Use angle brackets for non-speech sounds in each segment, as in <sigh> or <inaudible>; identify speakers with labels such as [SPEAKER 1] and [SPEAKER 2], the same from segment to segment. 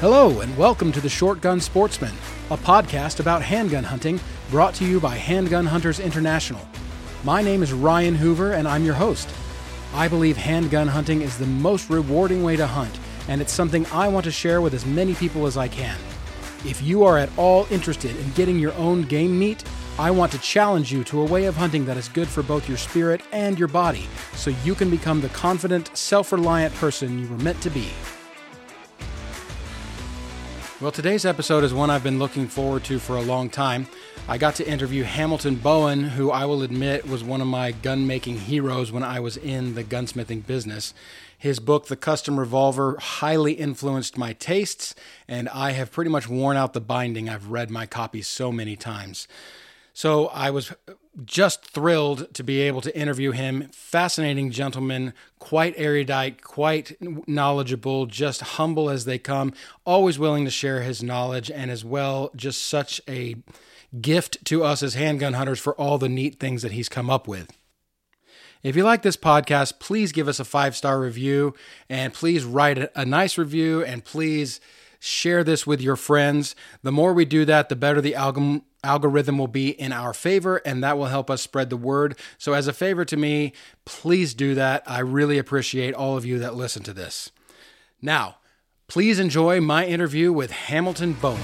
[SPEAKER 1] Hello, and welcome to the Short Gun Sportsman, a podcast about handgun hunting brought to you by Handgun Hunters International. My name is Ryan Hoover, and I'm your host. I believe handgun hunting is the most rewarding way to hunt, and it's something I want to share with as many people as I can. If you are at all interested in getting your own game meat, I want to challenge you to a way of hunting that is good for both your spirit and your body, so you can become the confident, self reliant person you were meant to be. Well, today's episode is one I've been looking forward to for a long time. I got to interview Hamilton Bowen, who I will admit was one of my gun making heroes when I was in the gunsmithing business. His book, The Custom Revolver, highly influenced my tastes, and I have pretty much worn out the binding. I've read my copy so many times. So I was just thrilled to be able to interview him. Fascinating gentleman, quite erudite, quite knowledgeable, just humble as they come, always willing to share his knowledge, and as well, just such a gift to us as handgun hunters for all the neat things that he's come up with. If you like this podcast, please give us a five star review and please write a, nice review and please share this with your friends. The more we do that, the better the algorithm algorithm will be in our favor and that will help us spread the word. So, as a favor to me, please do that. I really appreciate all of you that listen to this. Now, please enjoy my interview with Hamilton Bowen.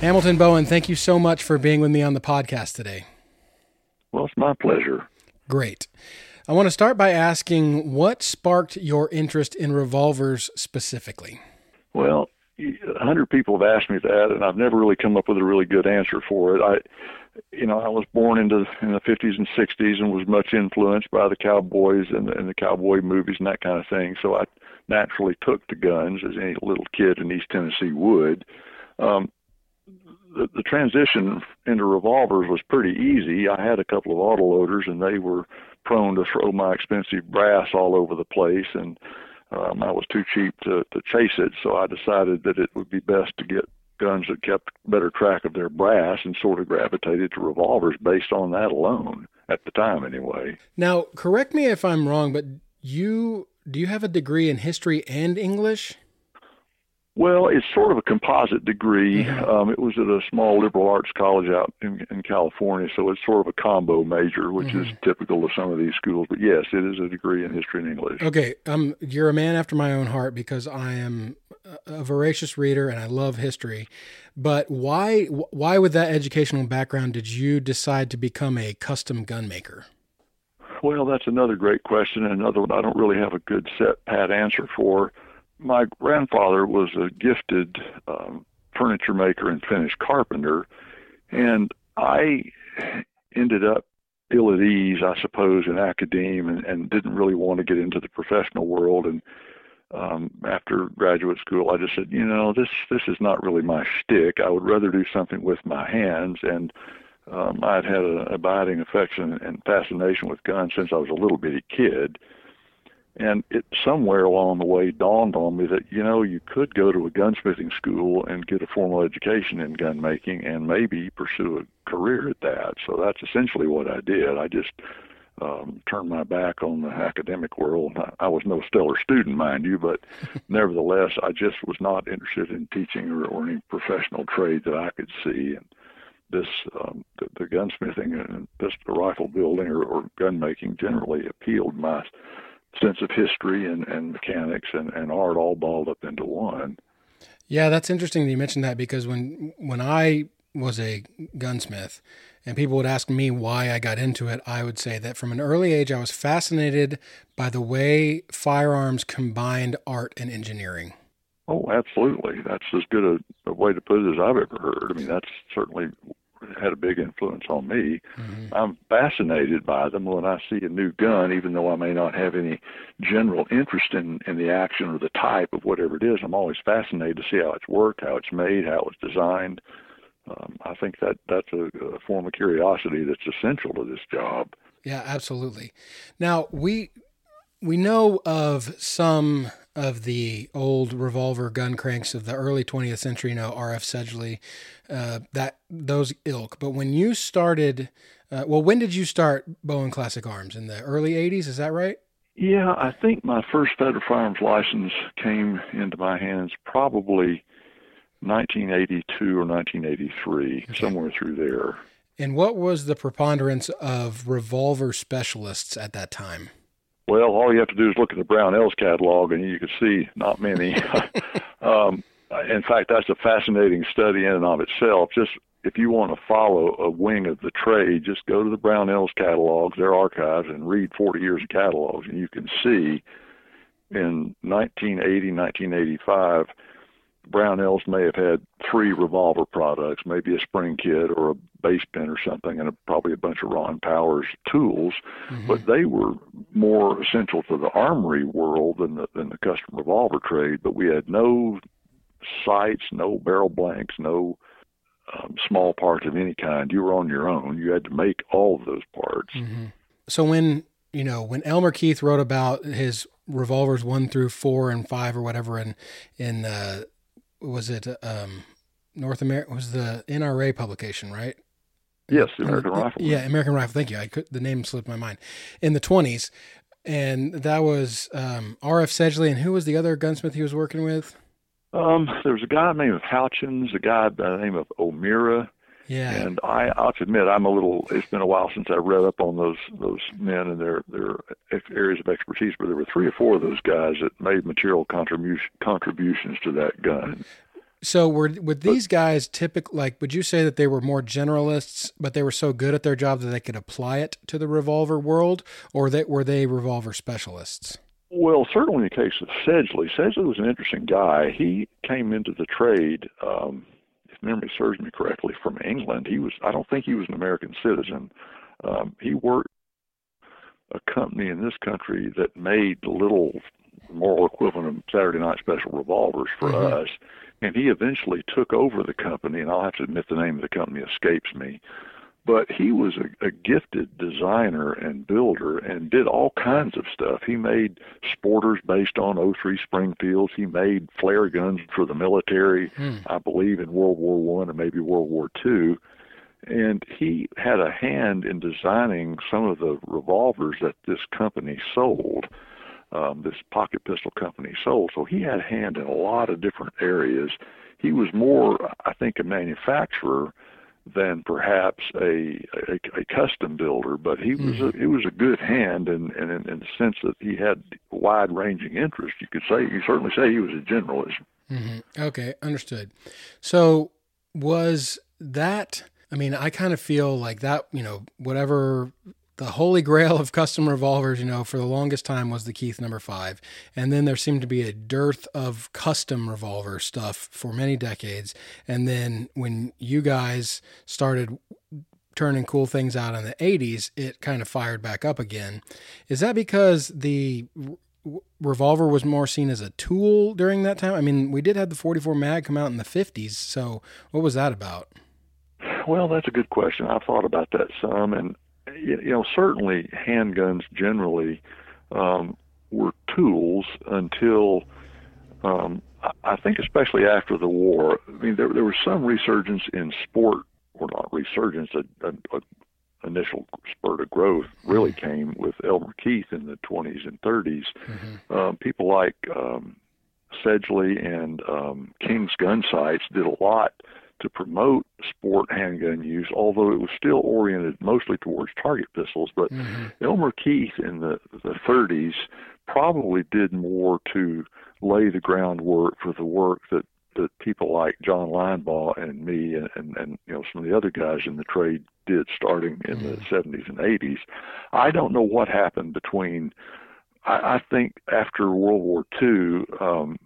[SPEAKER 1] Hamilton Bowen, thank you so much for being with me on the podcast today.
[SPEAKER 2] Well, it's my pleasure.
[SPEAKER 1] Great. I want to start by asking what sparked your interest in revolvers specifically?
[SPEAKER 2] Well, a hundred people have asked me that, and I've never really come up with a really good answer for it. I, you know, I was born into in the 50s and 60s and was much influenced by the cowboys and, and the cowboy movies and that kind of thing. So I naturally took to guns as any little kid in East Tennessee would. Um, the, the transition into revolvers was pretty easy. I had a couple of autoloaders, and they were prone to throw my expensive brass all over the place, and um, I was too cheap to, to chase it. So I decided that it would be best to get guns that kept better track of their brass, and sort of gravitated to revolvers based on that alone at the time, anyway.
[SPEAKER 1] Now, correct me if I'm wrong, but you do you have a degree in history and English?
[SPEAKER 2] Well, it's sort of a composite degree. Mm-hmm. Um, it was at a small liberal arts college out in, in California, so it's sort of a combo major, which mm-hmm. is typical of some of these schools. But yes, it is a degree in history and English.
[SPEAKER 1] Okay, um, you're a man after my own heart because I am a voracious reader and I love history. But why, why with that educational background did you decide to become a custom gun maker?
[SPEAKER 2] Well, that's another great question, and another one I don't really have a good set pat answer for my grandfather was a gifted um, furniture maker and finished carpenter, and I ended up ill at ease, I suppose, in academia and, and didn't really want to get into the professional world. And um, after graduate school, I just said, you know, this this is not really my shtick. I would rather do something with my hands. And um, I'd had an abiding affection and fascination with guns since I was a little bitty kid. And it somewhere along the way dawned on me that, you know, you could go to a gunsmithing school and get a formal education in gun making and maybe pursue a career at that. So that's essentially what I did. I just um, turned my back on the academic world. I, I was no stellar student, mind you, but <laughs> nevertheless, I just was not interested in teaching or, or any professional trade that I could see. And this, um, the, the gunsmithing and this the rifle building or, or gun making generally appealed my sense of history and, and mechanics and, and art all balled up into one.
[SPEAKER 1] Yeah, that's interesting that you mentioned that because when when I was a gunsmith and people would ask me why I got into it, I would say that from an early age I was fascinated by the way firearms combined art and engineering.
[SPEAKER 2] Oh, absolutely. That's as good a, a way to put it as I've ever heard. I mean, that's certainly had a big influence on me. Mm-hmm. I'm fascinated by them when I see a new gun, even though I may not have any general interest in, in the action or the type of whatever it is. I'm always fascinated to see how it's worked, how it's made, how it's designed. Um, I think that that's a, a form of curiosity that's essential to this job.
[SPEAKER 1] Yeah, absolutely. Now we we know of some of the old revolver gun cranks of the early 20th century, you know, RF Sedgley, uh, that those ilk. But when you started, uh, well, when did you start Bowen Classic Arms? In the early 80s, is that right?
[SPEAKER 2] Yeah, I think my first federal firearms license came into my hands probably 1982 or 1983, okay. somewhere through there.
[SPEAKER 1] And what was the preponderance of revolver specialists at that time?
[SPEAKER 2] Well, all you have to do is look at the Brownells catalog, and you can see not many. <laughs> <laughs> um, in fact, that's a fascinating study in and of itself. Just if you want to follow a wing of the trade, just go to the Brownells catalogs, their archives, and read 40 years of catalogs, and you can see in 1980, 1985 Brownells may have had three revolver products, maybe a spring kit or a base pin or something, and a, probably a bunch of Ron Power's tools. Mm-hmm. But they were more essential to the armory world than the than the custom revolver trade. But we had no sights, no barrel blanks, no um, small parts of any kind. You were on your own. You had to make all of those parts.
[SPEAKER 1] Mm-hmm. So when you know when Elmer Keith wrote about his revolvers one through four and five or whatever in in uh, was it um, North America was the NRA publication, right?
[SPEAKER 2] Yes, American Rifle.
[SPEAKER 1] Yeah, American Rifle. Thank you. I could the name slipped my mind. In the twenties, and that was um, R.F. Sedgley, and who was the other gunsmith he was working with?
[SPEAKER 2] Um, there was a guy named Houchins, a guy by the name of O'Meara.
[SPEAKER 1] Yeah.
[SPEAKER 2] And I, I'll admit, I'm a little. It's been a while since I read up on those those men and their their areas of expertise, but there were three or four of those guys that made material contribution contributions to that gun.
[SPEAKER 1] So were with these guys typical? Like, would you say that they were more generalists, but they were so good at their job that they could apply it to the revolver world, or that were they revolver specialists?
[SPEAKER 2] Well, certainly in the case of Sedgley, Sedgley was an interesting guy. He came into the trade. Um, memory serves me correctly, from England. He was, I don't think he was an American citizen. Um, he worked a company in this country that made the little moral equivalent of Saturday Night Special revolvers for mm-hmm. us. And he eventually took over the company, and I'll have to admit the name of the company escapes me but he was a, a gifted designer and builder and did all kinds of stuff. He made sporters based on 03 Springfields. He made flare guns for the military, hmm. I believe, in World War One and maybe World War Two. And he had a hand in designing some of the revolvers that this company sold. Um, this pocket pistol company sold. So he had a hand in a lot of different areas. He was more, I think, a manufacturer than perhaps a, a, a custom builder, but he was mm-hmm. a, he was a good hand, and, and in, in the sense that he had wide ranging interest, you could say you certainly say he was a generalist.
[SPEAKER 1] Mm-hmm. Okay, understood. So was that? I mean, I kind of feel like that. You know, whatever the holy grail of custom revolvers, you know, for the longest time was the Keith number five. And then there seemed to be a dearth of custom revolver stuff for many decades. And then when you guys started turning cool things out in the 80s, it kind of fired back up again. Is that because the revolver was more seen as a tool during that time? I mean, we did have the 44 mag come out in the 50s. So what was that about?
[SPEAKER 2] Well, that's a good question. I've thought about that some, and you know, certainly handguns generally um, were tools until um, I think, especially after the war. I mean, there there was some resurgence in sport, or not resurgence, a, a, a initial spurt of growth really came with Elmer Keith in the 20s and 30s. Mm-hmm. Um, people like um, Sedgley and um, King's Gun Sights did a lot to promote sport handgun use, although it was still oriented mostly towards target pistols. But mm-hmm. Elmer Keith in the, the 30s probably did more to lay the groundwork for the work that, that people like John Linebaugh and me and, and, and you know some of the other guys in the trade did starting in mm-hmm. the 70s and 80s. I don't know what happened between. I, I think after World War II, um,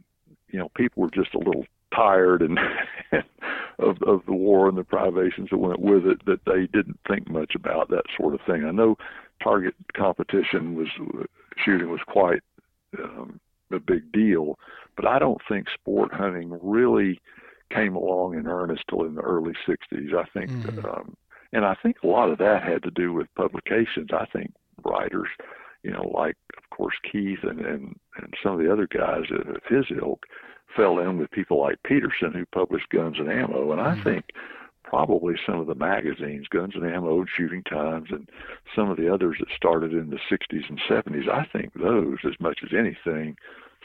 [SPEAKER 2] you know, people were just a little tired <laughs> and, of of the war and the privations that went with it that they didn't think much about that sort of thing. I know target competition was shooting was quite um, a big deal, but I don't think sport hunting really came along in earnest till in the early '60s. I think, mm-hmm. um, and I think a lot of that had to do with publications. I think writers you know, like of course Keith and and, and some of the other guys of his ilk fell in with people like Petersen who published Guns and Ammo, and I mm-hmm. think probably some of the magazines, Guns and Ammo, and Shooting Times, and some of the others that started in the 60s and 70s. I think those, as much as anything,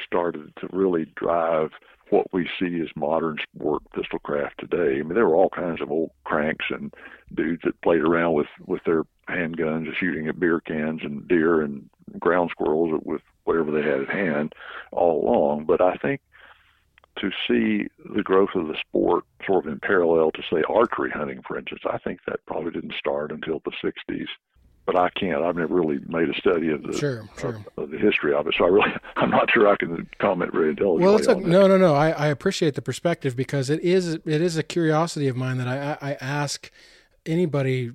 [SPEAKER 2] started to really drive what we see as modern sport pistolcraft today. I mean, there were all kinds of old cranks and dudes that played around with with their handguns, shooting at beer cans and deer and ground squirrels with whatever they had at hand all along. But I think to see the growth of the sport sort of in parallel to say archery hunting, for instance, I think that probably didn't start until the 60s but I can't. I've never really made a study of the
[SPEAKER 1] sure, sure.
[SPEAKER 2] Of, of, the history of it, so I really <laughs> I'm not sure I can comment very intelligently.
[SPEAKER 1] Well, it's a, no, no, no. I, I appreciate the perspective because it is it is a curiosity of mine that I I ask anybody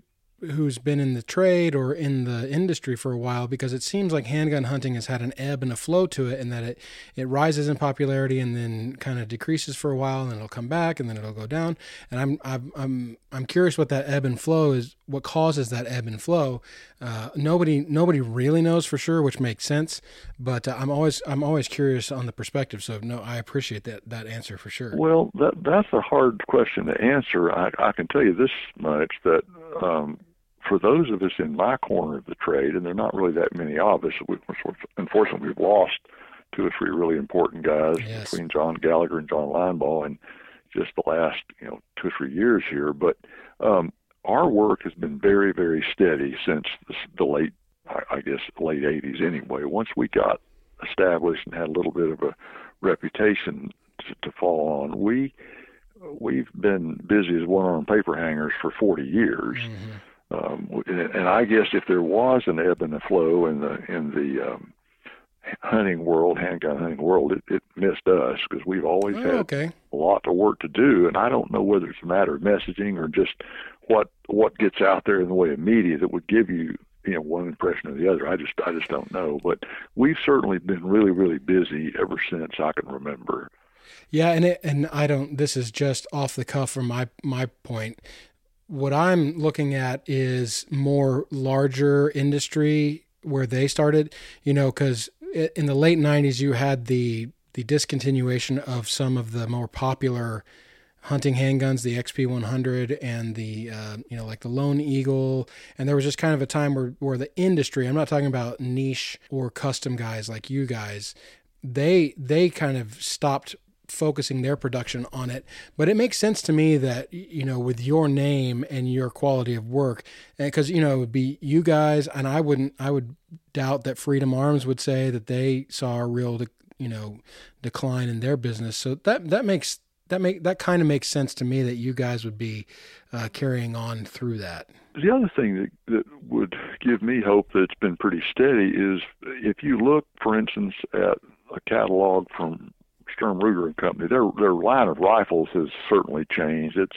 [SPEAKER 1] who's been in the trade or in the industry for a while because it seems like handgun hunting has had an ebb and a flow to it and that it, it rises in popularity and then kind of decreases for a while and then it'll come back and then it'll go down. And I'm I'm I'm, I'm curious what that ebb and flow is what causes that ebb and flow. Uh, nobody nobody really knows for sure which makes sense but uh, I'm always I'm always curious on the perspective so no I appreciate that that answer for sure.
[SPEAKER 2] Well that that's a hard question to answer. I, I can tell you this much that um, for those of us in my corner of the trade, and there are not really that many of us, we, unfortunately, we've lost two or three really important guys yes. between John Gallagher and John Linebaugh in just the last you know two or three years here. But um, our work has been very, very steady since the, the late, I, I guess, late '80s. Anyway, once we got established and had a little bit of a reputation to, to fall on, we we've been busy as one-armed paper hangers for 40 years. Mm-hmm um, and I guess if there was an ebb and a flow in the in the um, hunting world, handgun hunting world, it, it missed us because we've always oh, had
[SPEAKER 1] okay.
[SPEAKER 2] a lot of work to do. And I don't know whether it's a matter of messaging or just what what gets out there in the way of media that would give you you know one impression or the other. I just I just don't know. But we've certainly been really really busy ever since I can remember.
[SPEAKER 1] Yeah, and it, and I don't. This is just off the cuff from my my point what I'm looking at is more larger industry where they started, you know, because in the late 90s, you had the the discontinuation of some of the more popular hunting handguns, the XP 100 and the uh, you know like the Lone Eagle, and there was just kind of a time where where the industry, I'm not talking about niche or custom guys like you guys, they they kind of stopped focusing their production on it. But it makes sense to me that you know with your name and your quality of work, because you know it would be you guys, and I wouldn't, I would doubt that Freedom Arms would say that they saw a real, you know, decline in their business. So that that makes that make that kind of makes sense to me that you guys would be uh, carrying on through that.
[SPEAKER 2] The other thing that, that would give me hope that's been pretty steady is if you look, for instance, at a catalog from Sturm Ruger and Company, their their line of rifles has certainly changed. It's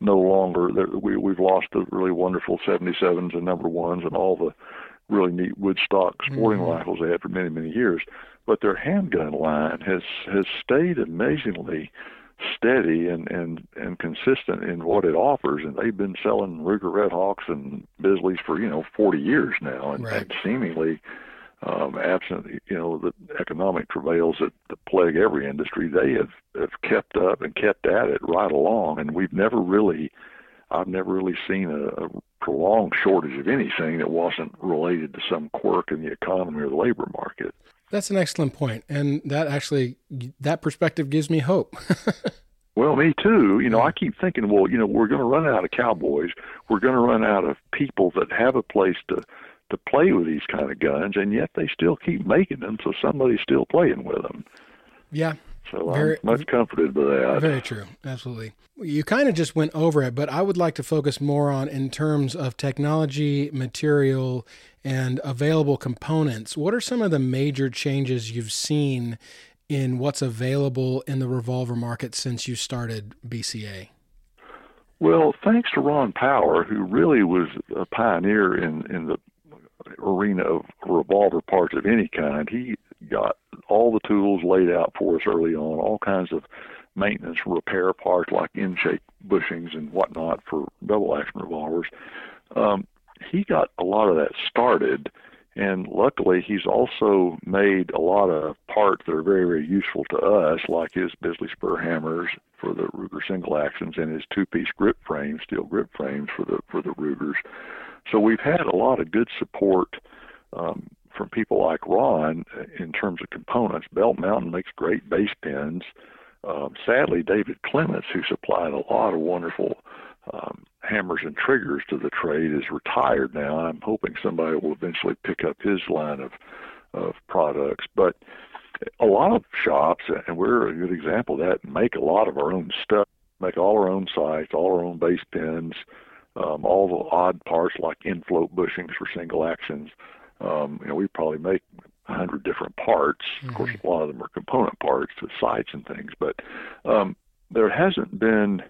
[SPEAKER 2] no longer we we've lost the really wonderful 77s and number ones and all the really neat woodstock sporting mm-hmm. rifles they had for many many years. But their handgun line has has stayed amazingly steady and and and consistent in what it offers and they've been selling Ruger Redhawks and Bisleys for you know 40 years now and,
[SPEAKER 1] right.
[SPEAKER 2] and seemingly um, absent you know the economic travails that, that plague every industry, they have, have kept up and kept at it right along, and we've never really, I've never really seen a, a prolonged shortage of anything that wasn't related to some quirk in the economy or the labor market.
[SPEAKER 1] That's an excellent point, and that actually that perspective gives me hope. <laughs>
[SPEAKER 2] Well, me too. You know, I keep thinking, well, you know, we're going to run out of cowboys. We're going to run out of people that have a place to to play with these kind of guns, and yet they still keep making them, so somebody's still playing with them.
[SPEAKER 1] Yeah.
[SPEAKER 2] So very, I'm much comforted by that.
[SPEAKER 1] Very true. Absolutely. You kind of just went over it, but I would like to focus more on in terms of technology, material, and available components. What are some of the major changes you've seen in what's available in the revolver market since you started BCA?
[SPEAKER 2] Well, thanks to Ron Power, who really was a pioneer in, in the arena of revolver parts of any kind. He got all the tools laid out for us early on, all kinds of maintenance repair parts like end shake bushings and whatnot for double action revolvers. Um, he got a lot of that started, And luckily, he's also made a lot of parts that are very, very useful to us, like his Bisley spur hammers for the Ruger single actions and his two-piece grip frames, steel grip frames for the for the Rugers. So we've had a lot of good support um, from people like Ron in terms of components. Belt Mountain makes great base pins. Um, sadly, David Clements, who supplied a lot of wonderful um, hammers and triggers to the trade, is retired now. I'm hoping somebody will eventually pick up his line of of products. But a lot of shops, and we're a good example of that, make a lot of our own stuff, make all our own sights, all our own base pins, um, all the odd parts like end float bushings for single actions. Um, you know, we probably make a hundred different parts. Mm-hmm. Of course, mm-hmm. a lot of them are component parts to sights and things, but um, there hasn't been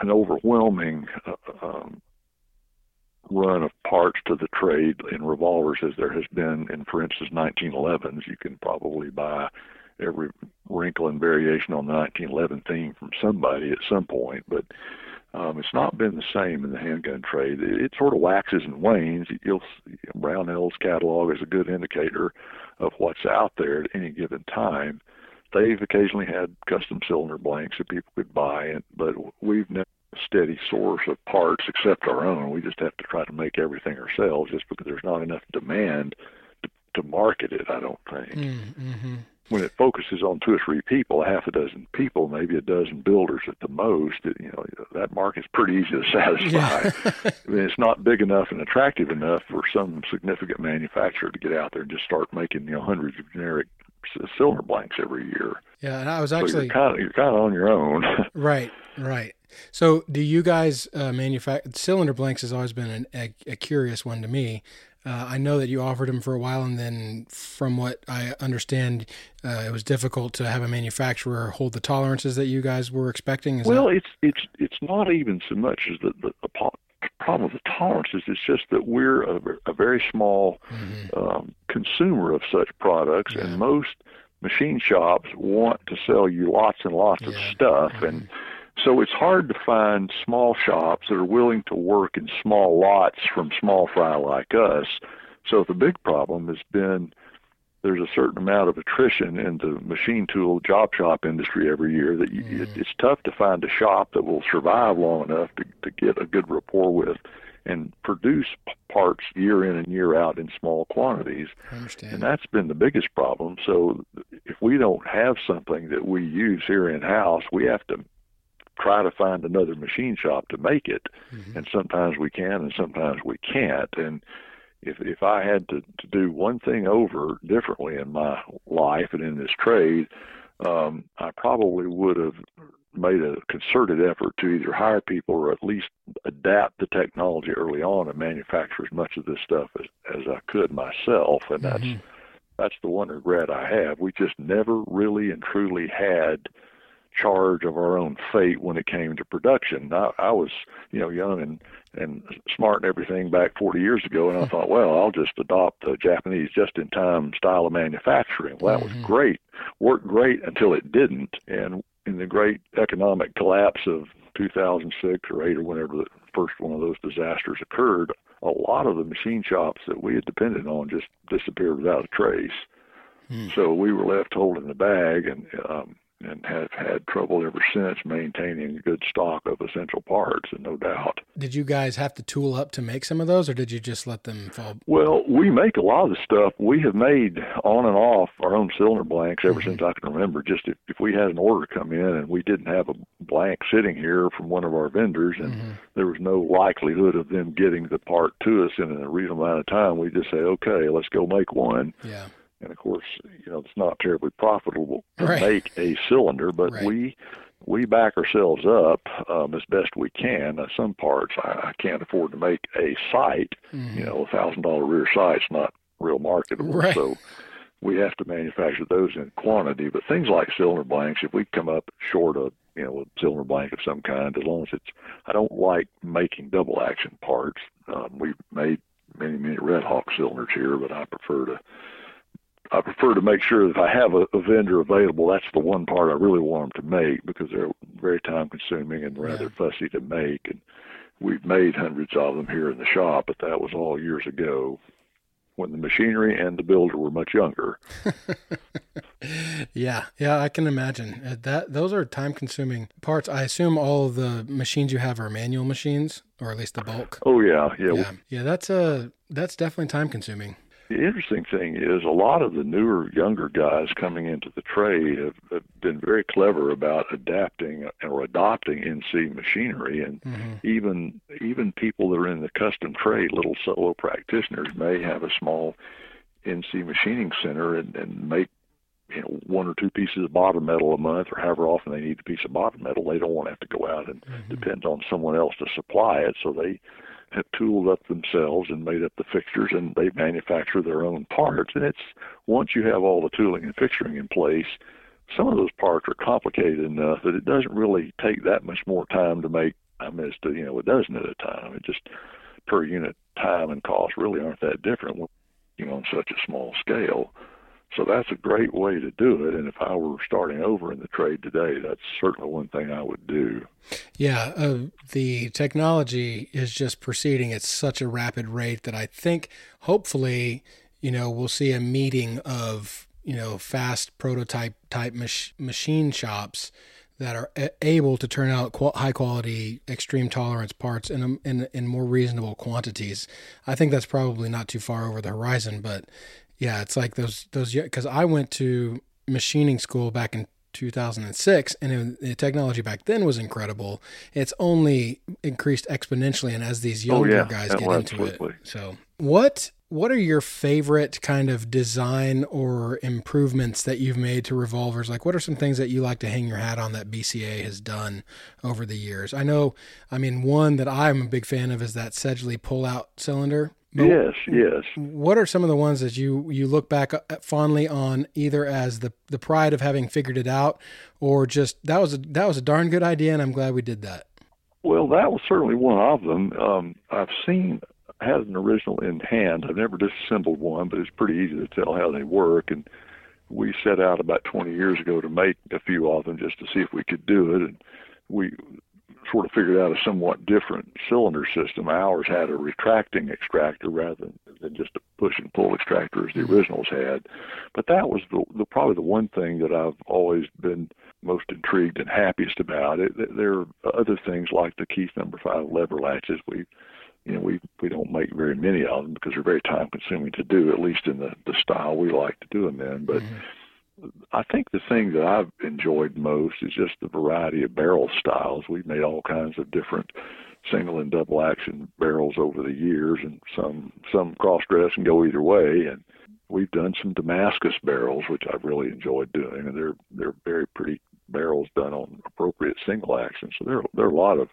[SPEAKER 2] an overwhelming uh, um, run of parts to the trade in revolvers as there has been in, for instance, 1911s. You can probably buy every wrinkle and variation on the 1911 theme from somebody at some point, but um, it's not been the same in the handgun trade. It, it sort of waxes and wanes. You'll Brownell's catalog is a good indicator of what's out there at any given time. They've occasionally had custom cylinder blanks that people could buy, but we've never a steady source of parts except our own. We just have to try to make everything ourselves, just because there's not enough demand to, to market it. I don't think. Mm-hmm when it focuses on two or three people, a half a dozen people, maybe a dozen builders at the most, it, you know, that market's pretty easy to <laughs> satisfy. Yeah. I mean, it's not big enough and attractive enough for some significant manufacturer to get out there and just start making, you know, hundreds of generic cylinder blanks every year.
[SPEAKER 1] Yeah, and I was actually so
[SPEAKER 2] you're kind of you're kind of on your own. <laughs>
[SPEAKER 1] right, right. So, do you guys uh, manufacture cylinder blanks? Has always been an, a, a curious one to me. Uh, I know that you offered them for a while, and then, from what I understand, uh, it was difficult to have a manufacturer hold the tolerances that you guys were expecting.
[SPEAKER 2] Is well, that... it's it's it's not even so much as the, the, the problem with the tolerances. It's just that we're a, a very small mm-hmm. um, consumer of such products, yeah. and most machine shops want to sell you lots and lots yeah. of stuff, mm-hmm. and so it's hard to find small shops that are willing to work in small lots from small fry like us. So the big problem has been there's a certain amount of attrition in the machine tool job shop industry every year that you, mm. it, it's tough to find a shop that will survive long enough to, to get a good rapport with and produce parts year in and year out in small quantities. Understand. And that's been the biggest problem. So if we don't have something that we use here in house, we have to try to find another machine shop to make it. Mm-hmm. And sometimes we can and sometimes we can't. And if if I had to, to do one thing over differently in my life and in this trade, um, I probably would have made a concerted effort to either hire people or at least adapt the technology early on and manufacture as much of this stuff as, as I could myself. And that's mm-hmm. that's the one regret I have. We just never really and truly had charge of our own fate when it came to production. I, I was, you know, young and and smart and everything back 40 years ago, and I thought, well, I'll just adopt the Japanese just-in-time style of manufacturing. Well, that mm-hmm. was great, worked great until it didn't, and in the great economic collapse of 2006 or 8 or whenever the first one of those disasters occurred, a lot of the machine shops that we had depended on just disappeared without a trace. Mm. So we were left holding the bag, and um, have had trouble ever since maintaining a good stock of essential parts, and no doubt.
[SPEAKER 1] Did you guys have to tool up to make some of those, or did you just let them fall?
[SPEAKER 2] Well, we make a lot of the stuff. We have made on and off our own cylinder blanks ever mm-hmm. since I can remember. Just if, if we had an order come in and we didn't have a blank sitting here from one of our vendors, and mm-hmm. there was no likelihood of them getting the part to us in a reasonable amount of time, we just say, okay, let's go make one.
[SPEAKER 1] Yeah
[SPEAKER 2] and of course, you know, it's not terribly profitable to right. make a cylinder, but right. we we back ourselves up um, as best we can. Uh, some parts I, I can't afford to make a sight. Mm-hmm. You know, a thousand dollar rear sight's not real marketable, right. so we have to manufacture those in quantity. But things like cylinder blanks, if we come up short of you know a cylinder blank of some kind, as long as it's, I don't like making double action parts. Um, we've made many many Redhawk cylinders here, but I prefer to I prefer to make sure that if I have a, a vendor available, that's the one part I really want them to make because they're very time consuming and rather yeah. fussy to make. And we've made hundreds of them here in the shop, but that was all years ago when the machinery and the builder were much younger. <laughs>
[SPEAKER 1] yeah, yeah, I can imagine uh, that. Those are time-consuming parts. I assume all the machines you have are manual machines, or at least the bulk.
[SPEAKER 2] Oh yeah, yeah,
[SPEAKER 1] yeah. yeah that's a uh, that's definitely time-consuming.
[SPEAKER 2] The interesting thing is a lot of the newer, younger guys coming into the trade have, have been very clever about adapting or adopting NC machinery, and mm-hmm. even even people that are in the custom trade, little solo practitioners, may have a small NC machining center and, and make you know one or two pieces of bottom metal a month or however often they need a piece of bottom metal they don't want to have to go out and mm-hmm. depend on someone else to supply it so they have tooled up themselves and made up the fixtures and they manufacture their own parts. And it's once you have all the tooling and fixturing in place some of those parts are complicated enough that it doesn't really take that much more time to make I mean it's you know a dozen at a time. It just per unit time and cost really aren't that different you know on such a small scale so that's a great way to do it. And if I were starting over in the trade today, that's certainly one thing I would do.
[SPEAKER 1] Yeah, uh, the technology is just proceeding at such a rapid rate that I think hopefully, you know, we'll see a meeting of, you know, fast prototype type mach- machine shops that are able to turn out high quality, extreme tolerance parts in, in in more reasonable quantities. I think that's probably not too far over the horizon, but yeah, it's like those those because I went to machining school back in 2006 and it, the technology back then was incredible it's only increased exponentially and as these oh, younger oh, yeah. guys get into absolutely. it so what what are your favorite kind of design or improvements that you've made to revolvers like what are some things that you like to hang your hat on that bca has done over the years i know i mean one that i'm a big fan of is that sedgley pull out cylinder
[SPEAKER 2] but yes, yes.
[SPEAKER 1] What are some of the ones that you you look back uh, fondly on, either as the the pride of having figured it out, or just that was a that was a darn good idea, and I'm glad we did that.
[SPEAKER 2] Well, that was certainly one of them. Um, I've seen had an original in hand. I've never disassembled one, but it's pretty easy to tell how they work. And we set out about 20 years ago to make a few of them just to see if we could do it. And we sort of figured out a somewhat different cylinder system. Ours had a retracting extractor rather than, than just a push and pull extractor as the mm-hmm. originals had. But that was the, the probably the one thing that I've always been most intrigued and happiest about. It, there are other things like the Keith number five lever latches. We you know, we we don't make very many of them because they're very time consuming to do, at least in the the style we like to do them in. But mm-hmm I think the thing that I've enjoyed most is just the variety of barrel styles. We've made all kinds of different single and double action barrels over the years, and some some cross dress and go either way. And we've done some Damascus barrels, which I've really enjoyed doing, and they're they're very pretty barrels done on appropriate single action. So there there are a lot of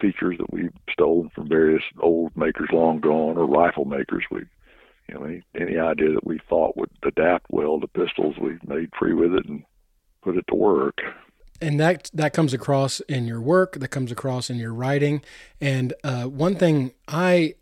[SPEAKER 2] features that we've stolen from various old makers long gone or rifle makers. We've you know, any, any idea that we thought would adapt well to pistols, we made free with it and put it to work.
[SPEAKER 1] And that that comes across in your work, that comes across in your writing. And uh, one thing I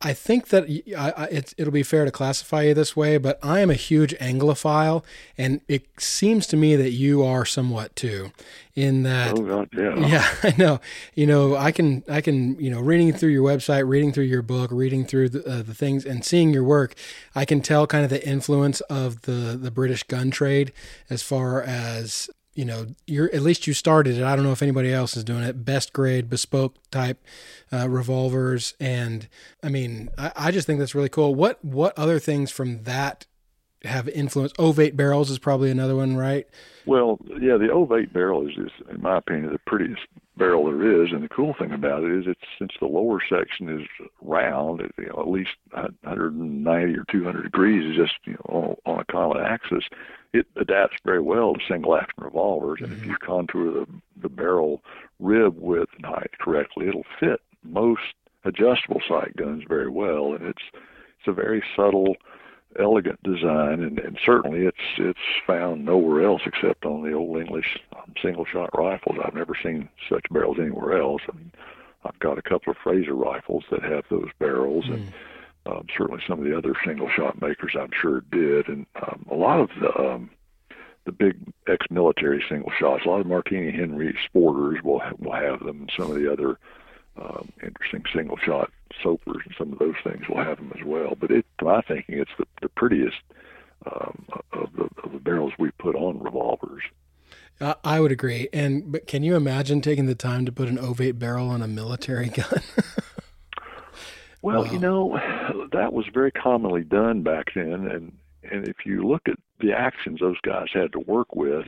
[SPEAKER 1] I think that I, it'll be fair to classify you this way, but I am a huge Anglophile, and it seems to me that you are somewhat too. In that,
[SPEAKER 2] oh God, yeah, <laughs>
[SPEAKER 1] yeah, I know. You know, I can, I can, you know, reading through your website, reading through your book, reading through the, uh, the things, and seeing your work, I can tell kind of the influence of the the British gun trade as far as you know, you're at least you started it. I don't know if anybody else is doing it. Best grade, bespoke type uh, revolvers, and I mean, I, I, just think that's really cool. What what other things from that have influenced? Ovate barrels is probably another one, right?
[SPEAKER 2] Well, yeah, the ovate barrel is, is in my opinion, the prettiest barrel there is, and the cool thing about it is it's since the lower section is round, you know, at least 190 or 200 degrees is just you know on, on a common axis it adapts very well to single action revolvers. And mm-hmm. if you contour the, the barrel rib width and height correctly, it'll fit most adjustable sight guns very well. And it's it's a very subtle, elegant design, and, and certainly it's it's found nowhere else except on the old English um, single shot rifles. I've never seen such barrels anywhere else. I mean, I've got a couple of Fraser rifles that have those barrels, mm. and um, certainly, some of the other single shot makers, I'm sure, did, and um, a lot of the um, the big ex-military single shots. A lot of Martini Henry sporters will will have them, and some of the other um, interesting single shot soapers and some of those things will have them as well. But it, to my thinking, it's the, the prettiest um, of, the, of the barrels we put on revolvers.
[SPEAKER 1] I would agree. And but can you imagine taking the time to put an ovate barrel on a military <laughs> gun?
[SPEAKER 2] well, wow. you know, that was very commonly done back then, and and if you look at the actions those guys had to work with,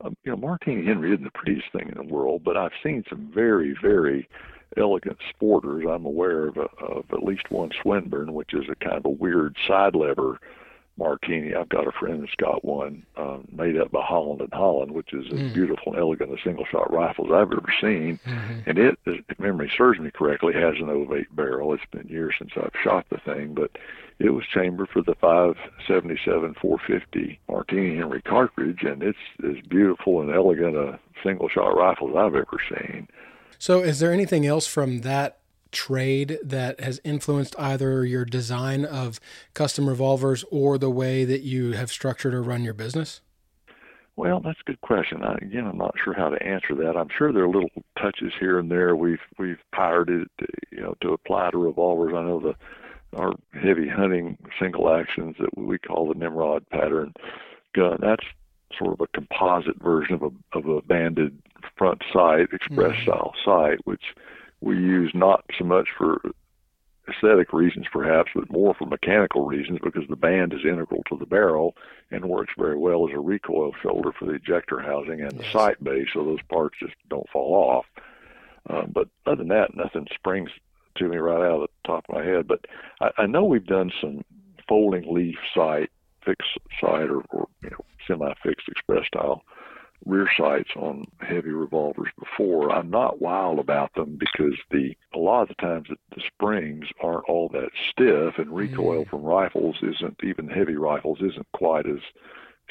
[SPEAKER 2] um, you know, Martini Henry isn't the prettiest thing in the world, but I've seen some very, very elegant sporters. I'm aware of, a, of at least one Swinburn, which is a kind of a weird side lever martini. I've got a friend that's got one um, made up by Holland and Holland, which is as mm. beautiful and elegant a single shot rifle as I've ever seen. Mm-hmm. And it, if memory serves me correctly, has an ovate barrel. It's been years since I've shot the thing, but it was chambered for the 577 450 Martini Henry cartridge, and it's as beautiful and elegant a single shot rifle as I've ever seen.
[SPEAKER 1] So, is there anything else from that trade that has influenced either your design of custom revolvers or the way that you have structured or run your business?
[SPEAKER 2] Well, that's a good question. I, again, I'm not sure how to answer that. I'm sure there are little touches here and there we've we've pirated, you know, to apply to revolvers. I know the our heavy hunting single actions that we call the Nimrod pattern gun. That's sort of a composite version of a of a banded front sight, express mm-hmm. style sight, which we use not so much for aesthetic reasons perhaps, but more for mechanical reasons because the band is integral to the barrel and works very well as a recoil shoulder for the ejector housing and yes. the sight base, so those parts just don't fall off. Uh, but other than that, nothing springs to me right out of the top of my head. But I, I know we've done some folding leaf sight, fixed sight, or, or you know, semi-fixed express style rear sights on heavy revolvers before. I'm not wild about them because the a lot of the times the springs aren't all that stiff, and recoil mm. from rifles isn't even heavy rifles isn't quite as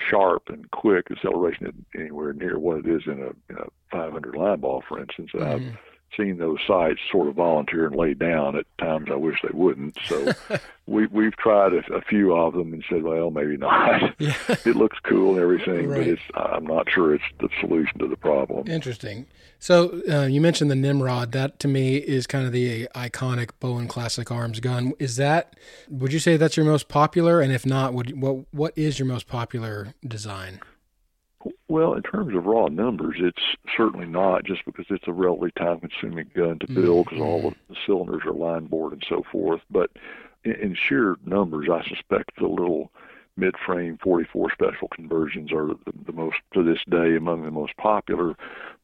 [SPEAKER 2] sharp and quick acceleration anywhere near what it is in a, in a 500 Linebaugh, for instance. Mm. I've mm-hmm seen those sights sort of volunteer and lay down. At times, I wish they wouldn't. So <laughs> we we've tried a, a, few of them and said, well, maybe not. <laughs> Yeah. <laughs> it looks cool and everything, right. but it's I'm not sure it's the solution to the problem.
[SPEAKER 1] Interesting. So uh, you mentioned the Nimrod. That to me is kind of the iconic Bowen Classic Arms gun. Is that? Would you say that's your most popular? And if not, would what what is your most popular design?
[SPEAKER 2] Well, in terms of raw numbers, it's certainly not just because it's a relatively time consuming gun to build because mm-hmm. all of the cylinders are line bored and so forth. But in, in sheer numbers, I suspect the little mid frame 44 special conversions are the, the most to this day among the most popular.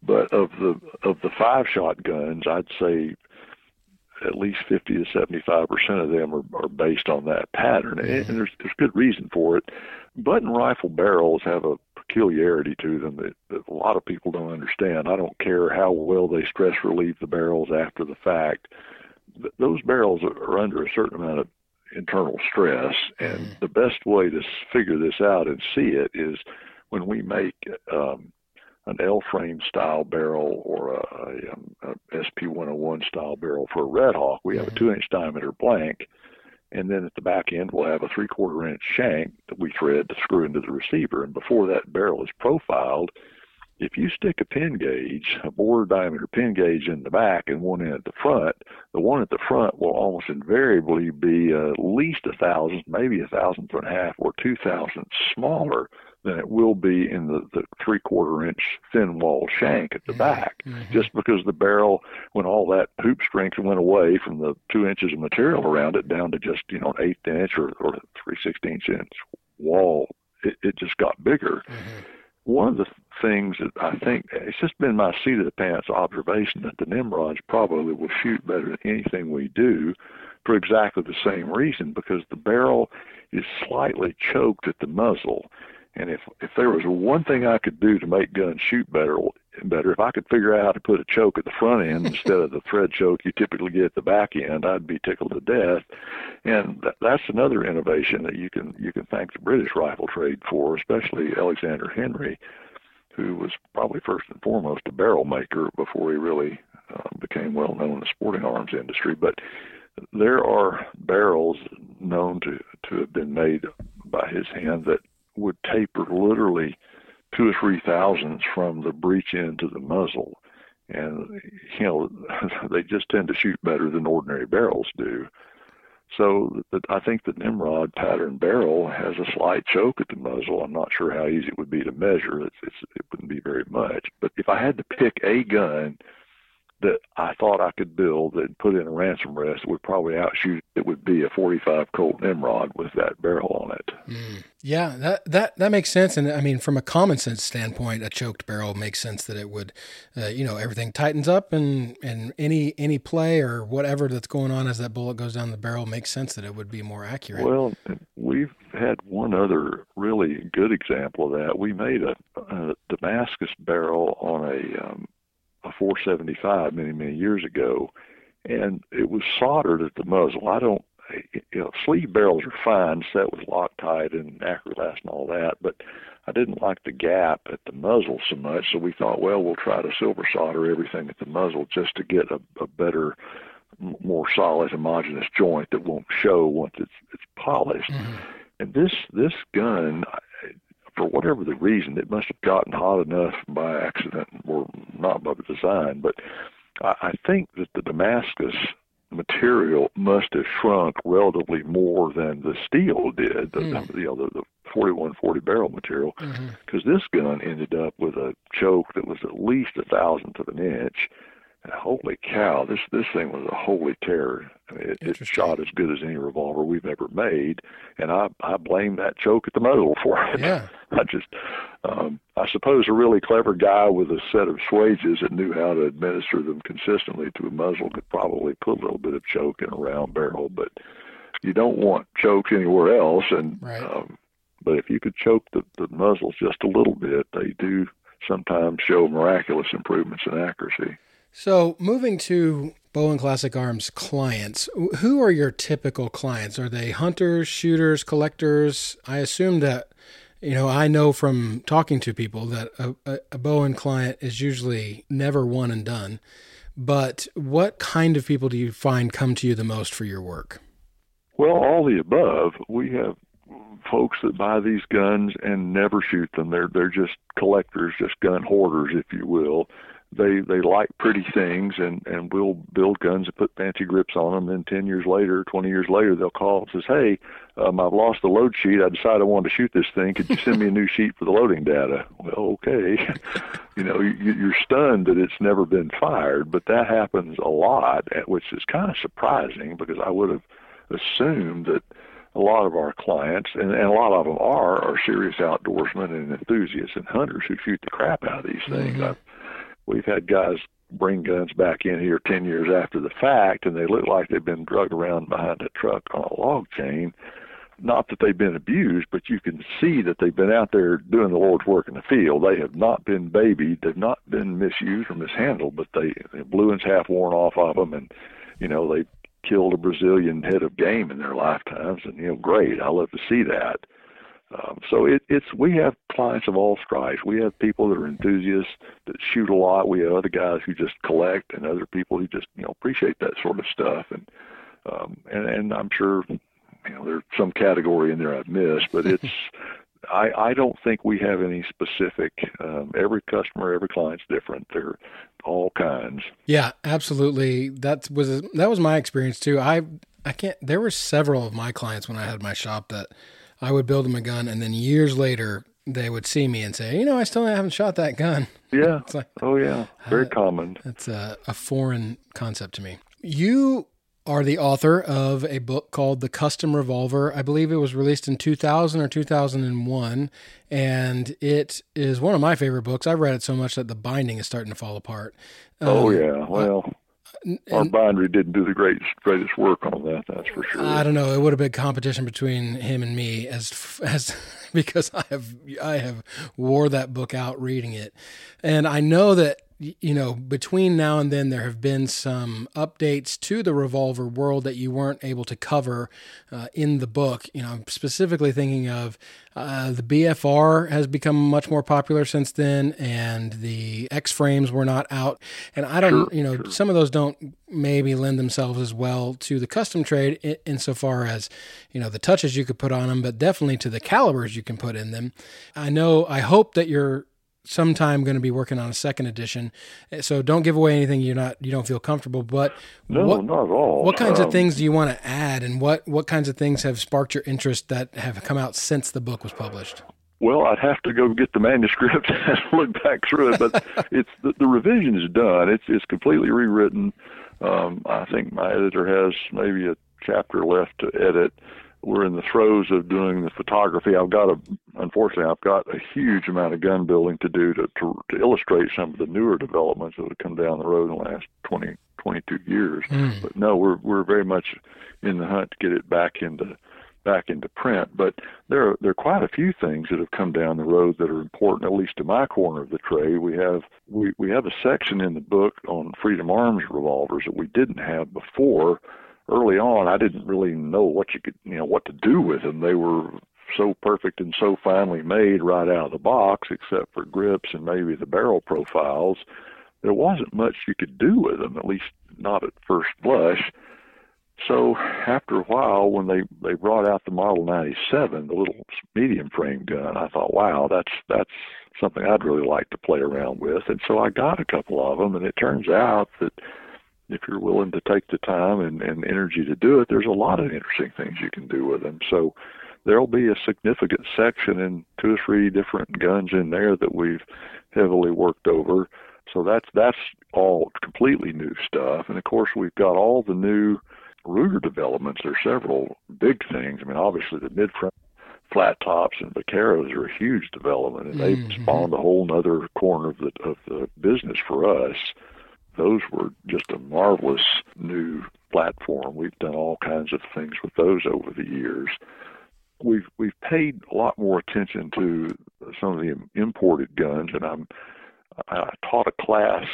[SPEAKER 2] But of the of the five shot guns, I'd say at least 50 to 75 percent of them are, are based on that pattern, and, and there's there's good reason for it. Button rifle barrels have a peculiarity to them that, that a lot of people don't understand. I don't care how well they stress relieve the barrels after the fact. Th- those barrels are under a certain amount of internal stress, and mm-hmm. the best way to figure this out and see it is when we make um, an L frame style barrel or a, a, um, a SP 101 style barrel for a Redhawk. We have mm-hmm. a two inch diameter blank and then at the back end we'll have a three quarter inch shank that we thread to screw into the receiver. And before that barrel is profiled, if you stick a pin gauge, a bore diameter pin gauge in the back and one in at the front, the one at the front will almost invariably be uh, at least a thousand, maybe a thousandth and a half or two thousandths smaller than it will be in the, the three quarter inch thin wall shank at the back. Mm-hmm. Just because the barrel, when all that hoop strength went away from the two inches of material around it down to just, you know, an eighth inch or, or three sixteenths inch wall, it, it just got bigger. Mm-hmm. One of the things that I think it's just been my seat of the pants observation that the Nimrods probably will shoot better than anything we do for exactly the same reason because the barrel is slightly choked at the muzzle and if if there was one thing I could do to make guns shoot better, better, if I could figure out how to put a choke at the front end <laughs> instead of the thread choke you typically get at the back end, I'd be tickled to death. And th- that's another innovation that you can you can thank the British rifle trade for, especially Alexander Henry, who was probably first and foremost a barrel maker before he really uh, became well known in the sporting arms industry. But there are barrels known to to have been made by his hand that would taper literally two or three thousandths from the breech end to the muzzle. and you know <laughs> they just tend to shoot better than ordinary barrels do. So the, I think the Nimrod pattern barrel has a slight choke at the muzzle. I'm not sure how easy it would be to measure. It's, it's, it wouldn't be very much. But if I had to pick a gun that I thought I could build and put in a ransom rest would probably outshoot it would be a 45 Colt Nimrod with that barrel on it.
[SPEAKER 1] Mm. Yeah, that that that makes sense. And I mean, from a common sense standpoint, a choked barrel makes sense that it would, uh, you know, everything tightens up and and any any play or whatever that's going on as that bullet goes down the barrel makes sense that it would be more accurate.
[SPEAKER 2] Well, we've had one other really good example of that. We made a, a Damascus barrel on a um, a 475 many many years ago, and it was soldered at the muzzle. I don't, you know, sleeve barrels are fine, set with Loctite and Acraglas and all that, but I didn't like the gap at the muzzle so much, so we thought, well, we'll try to silver solder everything at the muzzle just to get a, a better, more solid, homogeneous joint that won't show once it's it's polished. Mm-hmm. And this this gun, for whatever the reason, it must have gotten hot enough by accident or not by the design. But I, I think that the Damascus material must have shrunk relatively more than the steel did, the, mm. you know, the, the 4140 barrel material, because mm-hmm. this gun ended up with a choke that was at least a thousandth of an inch and holy cow, this this thing was a holy terror. I mean, it, it shot as good as any revolver we've ever made, and I I blame that choke at the muzzle for it.
[SPEAKER 1] Yeah. <laughs>
[SPEAKER 2] I just, um, I suppose a really clever guy with a set of swages that knew how to administer them consistently to a muzzle could probably put a little bit of choke in a round barrel, but you don't want chokes anywhere else. And
[SPEAKER 1] right.
[SPEAKER 2] um, but if you could choke the, the muzzles just a little bit, they do sometimes show miraculous improvements in accuracy.
[SPEAKER 1] So, moving to Bowen Classic Arms clients, who are your typical clients? Are they hunters, shooters, collectors? I assume that, you know, I know from talking to people that a, a, Bowen client is usually never one and done. But what kind of people do you find come to you the most for your work?
[SPEAKER 2] Well, all the above. We have folks that buy these guns and never shoot them. They're they're just collectors, just gun hoarders, if you will they they like pretty things and and we'll build guns and put fancy grips on them and 10 years later 20 years later they'll call and says hey um, i've lost the load sheet. I decided i wanted to shoot this thing. Could you send me a new sheet for the loading data? Well okay. <laughs> You know you, you're stunned that it's never been fired but that happens a lot which is kind of surprising because i would have assumed that a lot of our clients, and, and a lot of them are, are serious outdoorsmen and enthusiasts and hunters who shoot the crap out of these things. Mm-hmm. I've we've had guys bring guns back in here 10 years after the fact, and they look like they've been drugged around behind a truck on a log chain. Not that they've been abused, but you can see that they've been out there doing the Lord's work in the field. They have not been babied, they've not been misused or mishandled, but they the bluing's half worn off of them, and you know they killed a Brazilian head of game in their lifetimes, and you know, great. I love to see that. Um, so it, it's we have clients of all stripes. We have people that are enthusiasts that shoot a lot. We have other guys who just collect, and other people who just you know appreciate that sort of stuff. And um, and and I'm sure you know there's some category in there I've missed, but <laughs> it's I I don't think we have any specific. Um, every customer, every client's different. They're all kinds.
[SPEAKER 1] Yeah, absolutely. That was that was my experience too. I I can't. There were several of my clients when I had my shop that I would build them a gun, and then years later, they would see me and say, "You know, I still haven't shot that gun." <laughs>
[SPEAKER 2] Yeah. like, oh yeah. Very uh, common.
[SPEAKER 1] That's a, a foreign concept to me. You are the author of a book called The Custom Revolver. I believe it was released in 2000 or 2001, and it is one of my favorite books. I've read it so much that the binding is starting to fall apart.
[SPEAKER 2] Oh, um, yeah. Well, and, our bindery didn't do the greatest greatest work on that. That's for sure.
[SPEAKER 1] I don't know. It would have been competition between him and me, as as <laughs> because I have I have wore that book out reading it, and I know that you know, between now and then, there have been some updates to the revolver world that you weren't able to cover uh, in the book. You know, I'm specifically thinking of uh, the BFR has become much more popular since then, and the X frames were not out. And I don't, sure, you know, sure. some of those don't maybe lend themselves as well to the custom trade in, insofar as, you know, the touches you could put on them, but definitely to the calibers you can put in them. I know, I hope that you're sometime going to be working on a second edition. So don't give away anything you're not you don't feel comfortable. But
[SPEAKER 2] no,
[SPEAKER 1] what,
[SPEAKER 2] not at all.
[SPEAKER 1] What kinds um, of things do you want to add, and what what kinds of things have sparked your interest that have come out since the book was published?
[SPEAKER 2] Well, I'd have to go get the manuscript <laughs> and look back through it, but <laughs> it's the, the revision is done. It's it's completely rewritten. Um, I think my editor has maybe a chapter left to edit. We're in the throes of doing the photography. I've got a, unfortunately, I've got a huge amount of gun building to do to, to, to illustrate some of the newer developments that have come down the road in the last 20, 22 years. Mm. But no, we're we're very much in the hunt to get it back into back into print. But there are, there are quite a few things that have come down the road that are important, at least to my corner of the trade. We have we, we have a section in the book on Freedom Arms revolvers that we didn't have before. Early on, I didn't really know what you could you know what to do with them. They were so perfect and so finely made right out of the box, except for grips and maybe the barrel profiles. There wasn't much you could do with them, at least not at first blush. So after a while, when they they brought out the Model 97, the little medium frame gun, I thought, wow, that's that's something I'd really like to play around with. And so I got a couple of them, and it turns out that if you're willing to take the time and, and energy to do it, there's a lot of interesting things you can do with them. So there'll be a significant section in two or three different guns in there that we've heavily worked over. So that's that's all completely new stuff. And of course, we've got all the new Ruger developments, there are several big things. I mean, obviously the mid frame flat tops and vaqueros are a huge development, and they've mm-hmm. spawned a whole other corner of the of the business for us. Those were just a marvelous new platform. We've done all kinds of things with those over the years. We've we've paid a lot more attention to some of the imported guns, and I'm I taught a class,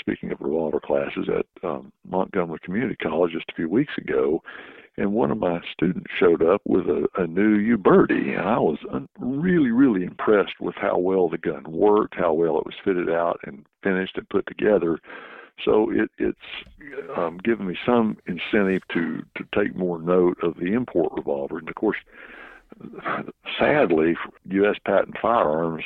[SPEAKER 2] speaking of revolver classes, at um, Montgomery Community College just a few weeks ago, and one of my students showed up with a, a new Uberti, and I was un- really, really impressed with how well the gun worked, how well it was fitted out and finished and put together. So it, it's um, given me some incentive to to take more note of the import revolver, and of course, sadly, U.S. patent firearms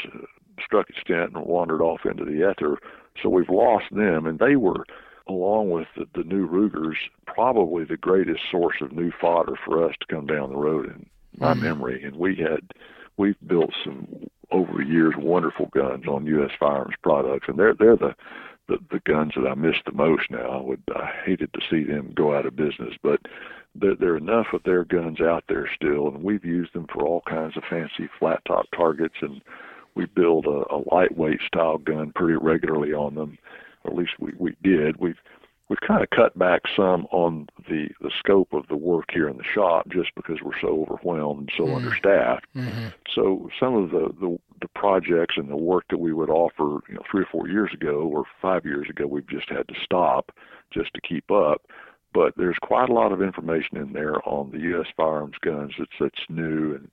[SPEAKER 2] struck its tent and wandered off into the ether. So we've lost them, and they were, along with the, the new Rugers, probably the greatest source of new fodder for us to come down the road in my mm-hmm. memory. And we had, we've built some over the years wonderful guns on U.S. Firearms products, and they're they're the the, the guns that I miss the most now. I would I hated to see them go out of business, but there, there are enough of their guns out there still, and we've used them for all kinds of fancy flat top targets and we build a, a lightweight style gun pretty regularly on them, or at least we, we did. We've we've kind of cut back some on the the scope of the work here in the shop just because we're so overwhelmed and so mm. understaffed. Mm-hmm. So some of the, the the projects and the work that we would offer, you know, three or four years ago or five years ago, we've just had to stop just to keep up. But there's quite a lot of information in there on the U.S. firearms guns that's that's new and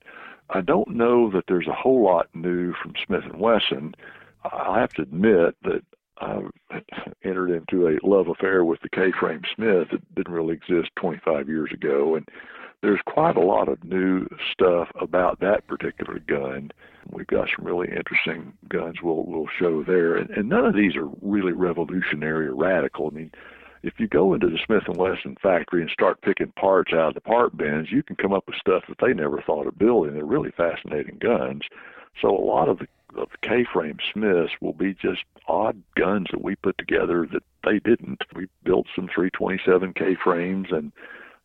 [SPEAKER 2] I don't know that there's a whole lot new from Smith and Wesson. I have to admit that I <laughs> entered into a love affair with the K-frame Smith that didn't really exist 25 years ago, and there's quite a lot of new stuff about that particular gun. We've got some really interesting guns we'll we'll show there, and, and none of these are really revolutionary or radical. I mean, if you go into the Smith and Wesson factory and start picking parts out of the part bins, you can come up with stuff that they never thought of building. They're really fascinating guns. So a lot of the, of the K-frame Smiths will be just odd guns that we put together that they didn't. We built some 327 K-frames and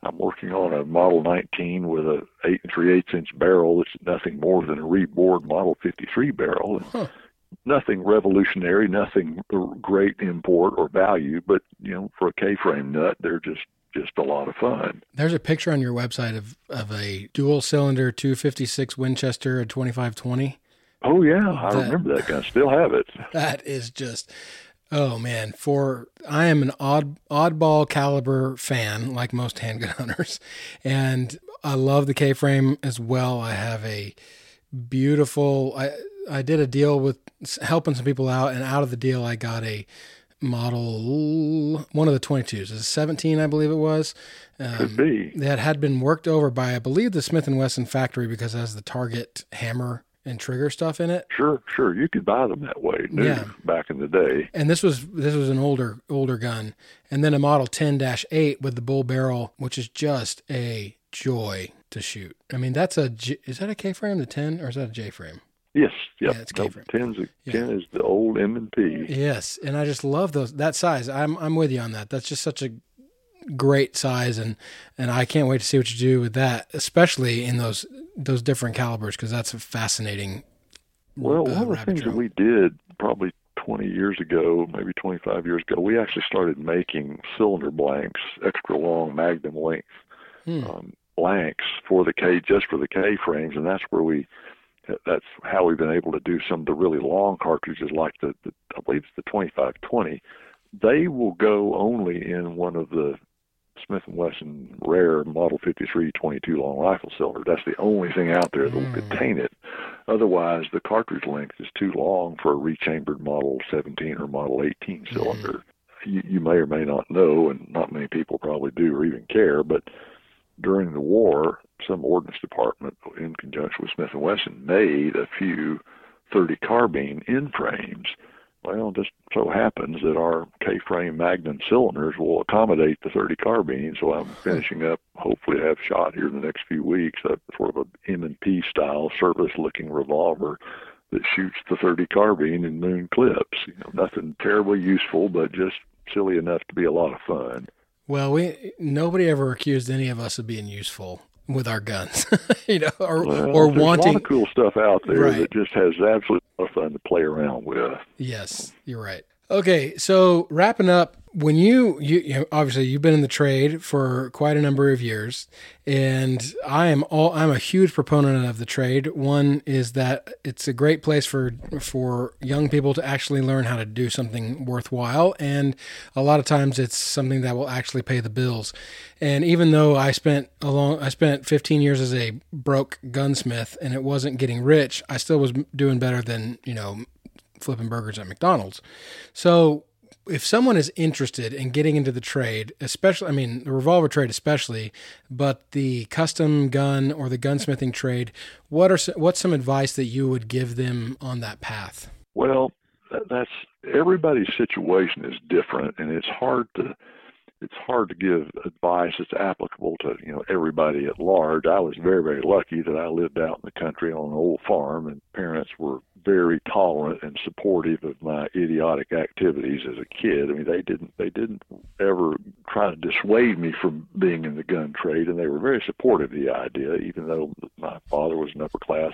[SPEAKER 2] I'm working on a Model 19 with a 8 and 3 8 inch barrel that's nothing more than a rebored Model 53 barrel. And huh nothing revolutionary, nothing great import or value, but you know, for a K-frame nut, they're just just a lot of fun.
[SPEAKER 1] There's a picture on your website of of a dual cylinder 256 Winchester at 2520.
[SPEAKER 2] Oh yeah, I that, remember that gun. Still have it. <laughs>
[SPEAKER 1] That is just oh man. For I am an odd oddball caliber fan, like most handgun <laughs> hunters, and I love the K frame as well. I have a beautiful. I I did a deal with helping some people out, and out of the deal, I got a model one of the 22s is 17 i believe it was
[SPEAKER 2] um, Could be.
[SPEAKER 1] that had been worked over by i believe the smith and wesson factory because it has the target hammer and trigger stuff in it.
[SPEAKER 2] Sure, sure. You could buy them that way. New,
[SPEAKER 1] Yeah.
[SPEAKER 2] Back in the day.
[SPEAKER 1] And this was this was an older older gun, and then a Model 10-8 with the bull barrel, which is just a joy to shoot. I mean, that's a J- is that a K frame, the 10, or is that a J frame?
[SPEAKER 2] Yes. Yep.
[SPEAKER 1] Yeah, it's
[SPEAKER 2] No,
[SPEAKER 1] K-frame.
[SPEAKER 2] Ten's a,
[SPEAKER 1] Yeah.
[SPEAKER 2] ten is the old M and P.
[SPEAKER 1] Yes, and I just love those that size. I'm I'm with you on that. That's just such a great size, and and I can't wait to see what you do with that, especially in those those different calibers, because that's a fascinating.
[SPEAKER 2] Well,
[SPEAKER 1] uh,
[SPEAKER 2] one of the things
[SPEAKER 1] trail.
[SPEAKER 2] that we did probably 20 years ago, maybe 25 years ago, we actually started making cylinder blanks, extra long magnum length
[SPEAKER 1] Hmm.
[SPEAKER 2] um, blanks for the K, just for the K frames, and that's where we. That's how we've been able to do some of the really long cartridges, like the, the I believe it's the 2520. They will go only in one of the Smith and Wesson rare Model 53 22 long rifle cylinder. That's the only thing out there that will
[SPEAKER 1] Mm.
[SPEAKER 2] contain it. Otherwise, the cartridge length is too long for a rechambered Model 17 or Model 18 cylinder. You, you may or may not know, and not many people probably do or even care, but during the war, some ordnance department, in conjunction with Smith and Wesson, made a few 30 carbine N frames. Well, it just so happens that our K-frame Magnum cylinders will accommodate the 30 carbine. So I'm finishing up, hopefully, have shot here in the next few weeks, a sort of a M&P style service-looking revolver that shoots the 30 carbine in moon clips. You know, nothing terribly useful, but just silly enough to be a lot of fun.
[SPEAKER 1] Well, we nobody ever accused any of us of being useful with our guns, <laughs> you know, or
[SPEAKER 2] Well,
[SPEAKER 1] or
[SPEAKER 2] there's a lot of cool stuff out there
[SPEAKER 1] Right.
[SPEAKER 2] that just has absolutely fun to play around with.
[SPEAKER 1] Yes, you're right. Okay, so wrapping up, when you, you you obviously you've been in the trade for quite a number of years, and I am all I'm a huge proponent of the trade. One is that it's a great place for for young people to actually learn how to do something worthwhile, and a lot of times it's something that will actually pay the bills. And even though I spent a long, I spent 15 years as a broke gunsmith, and it wasn't getting rich, I still was doing better than you know flipping burgers at McDonald's. So if someone is interested in getting into the trade, especially, I mean, the revolver trade especially, but the custom gun or the gunsmithing trade, what are what's some advice that you would give them on that path?
[SPEAKER 2] Well, that's everybody's situation is different, and it's hard to it's hard to give advice that's applicable to you know everybody at large. I was very very lucky that I lived out in the country on an old farm, and parents were very tolerant and supportive of my idiotic activities as a kid. I mean, they didn't they didn't ever try to dissuade me from being in the gun trade, and they were very supportive of the idea, even though my father was an upper class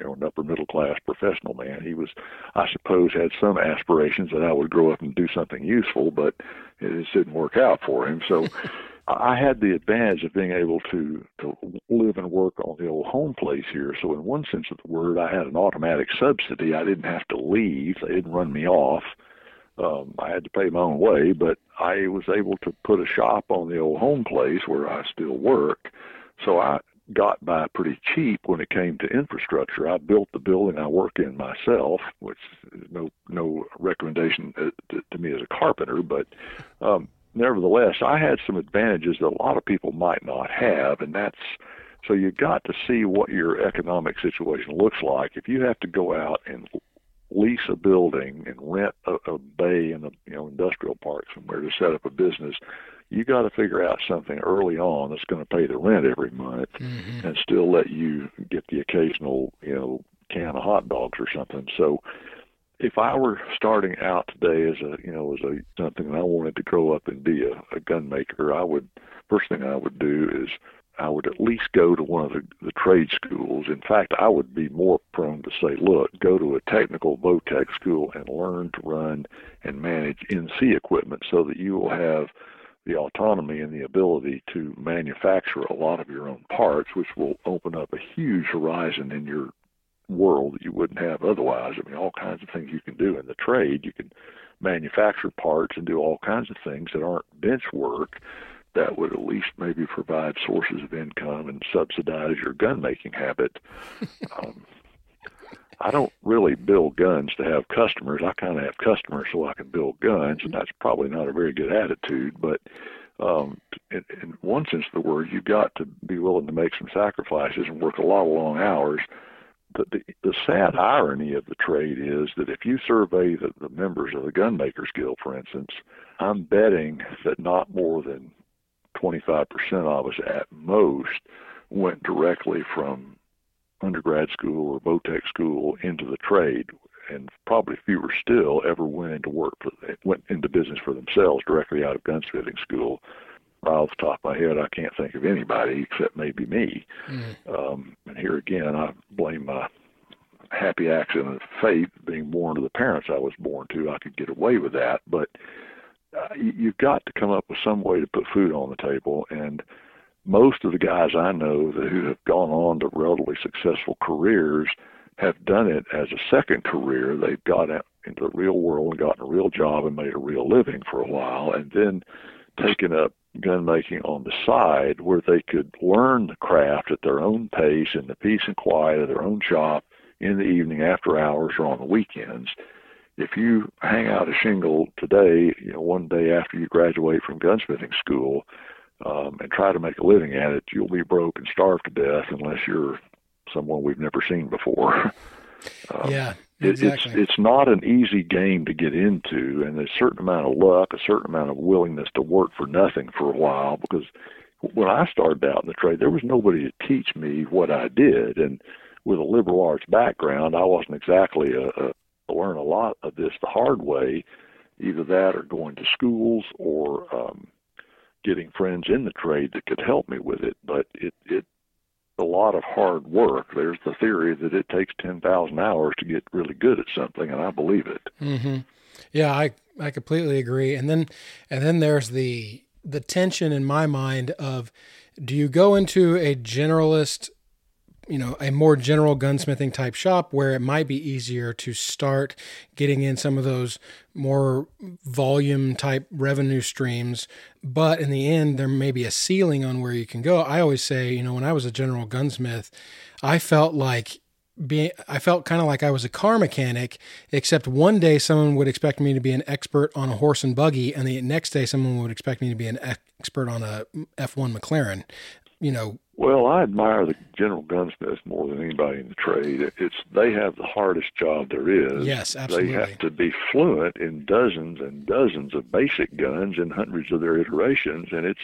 [SPEAKER 2] you know, an upper middle class professional man. He was, I suppose, had some aspirations that I would grow up and do something useful, but it just didn't work out for him. So <laughs> I had the advantage of being able to, to live and work on the old home place here. So in one sense of the word, I had an automatic subsidy. I didn't have to leave. They didn't run me off. Um, I had to pay my own way, but I was able to put a shop on the old home place where I still work. So I got by pretty cheap when it came to infrastructure. I built the building I work in myself, which is no no recommendation uh, to, to me as a carpenter, but um, nevertheless, I had some advantages that a lot of people might not have, and that's so you got to see what your economic situation looks like. If you have to go out and lease a building and rent a, a bay in a you know industrial park somewhere to set up a business, you got to figure out something early on that's going to pay the rent every month
[SPEAKER 1] Mm-hmm.
[SPEAKER 2] and still let you get the occasional you know can of hot dogs or something. So if I were starting out today as a you know as a something and I wanted to grow up and be a, a gun maker, I would first thing I would do is I would at least go to one of the, the trade schools. In fact, I would be more prone to say, look, go to a technical VOTEC school and learn to run and manage NC equipment so that you will have the autonomy and the ability to manufacture a lot of your own parts, which will open up a huge horizon in your world that you wouldn't have otherwise. I mean, all kinds of things you can do in the trade. You can manufacture parts and do all kinds of things that aren't bench work that would at least maybe provide sources of income and subsidize your gun making habit. <laughs> um, I don't really build guns to have customers. I kind of have customers so I can build guns, and that's probably not a very good attitude. But um, in, in one sense of the word, you've got to be willing to make some sacrifices and work a lot of long hours the, the, the sad irony of the trade is that if you survey the, the members of the Gunmakers Guild, for instance, I'm betting that not more than 25% of us at most went directly from undergrad school or Votech school into the trade, and probably fewer still ever went into work for went into business for themselves directly out of gunsmithing school. Right off the top of my head, I can't think of anybody except maybe me. Mm. Um, and here again, I blame my happy accident of fate being born to the parents I was born to. I could get away with that, but uh, you've got to come up with some way to put food on the table. And most of the guys I know that who have gone on to relatively successful careers have done it as a second career. They've got out into the real world and gotten a real job and made a real living for a while, and then taken up gun making on the side where they could learn the craft at their own pace in the peace and quiet of their own shop in the evening after hours or on the weekends. If you hang out a shingle today, you know, one day after you graduate from gunsmithing school, um, and try to make a living at it, you'll be broke and starve to death unless you're someone we've never seen before. <laughs>
[SPEAKER 1] um, yeah, exactly.
[SPEAKER 2] It's it's not an easy game to get into, and there's a certain amount of luck, a certain amount of willingness to work for nothing for a while. Because when I started out in the trade, there was nobody to teach me what I did, and with a liberal arts background, I wasn't exactly a, a learn a lot of this the hard way. Either that, or going to schools, or um, getting friends in the trade that could help me with it. But it it a lot of hard work. There's the theory that it takes 10,000 hours to get really good at something, and I believe it.
[SPEAKER 1] Mm-hmm. Yeah, I I completely agree. And then and then there's the the tension in my mind of do you go into a generalist you know a more general gunsmithing type shop where it might be easier to start getting in some of those more volume type revenue streams but in the end there may be a ceiling on where you can go i always say you know when i was a general gunsmith i felt like being I felt kind of like I was a car mechanic, except one day someone would expect me to be an expert on a horse and buggy, and the next day someone would expect me to be an expert on a mm, F1 McLaren. You know,
[SPEAKER 2] well, I admire the general gunsmiths more than anybody in the trade. It's they have the hardest job there is.
[SPEAKER 1] Yes, absolutely.
[SPEAKER 2] They have to be fluent in dozens and dozens of basic guns and hundreds of their iterations, and it's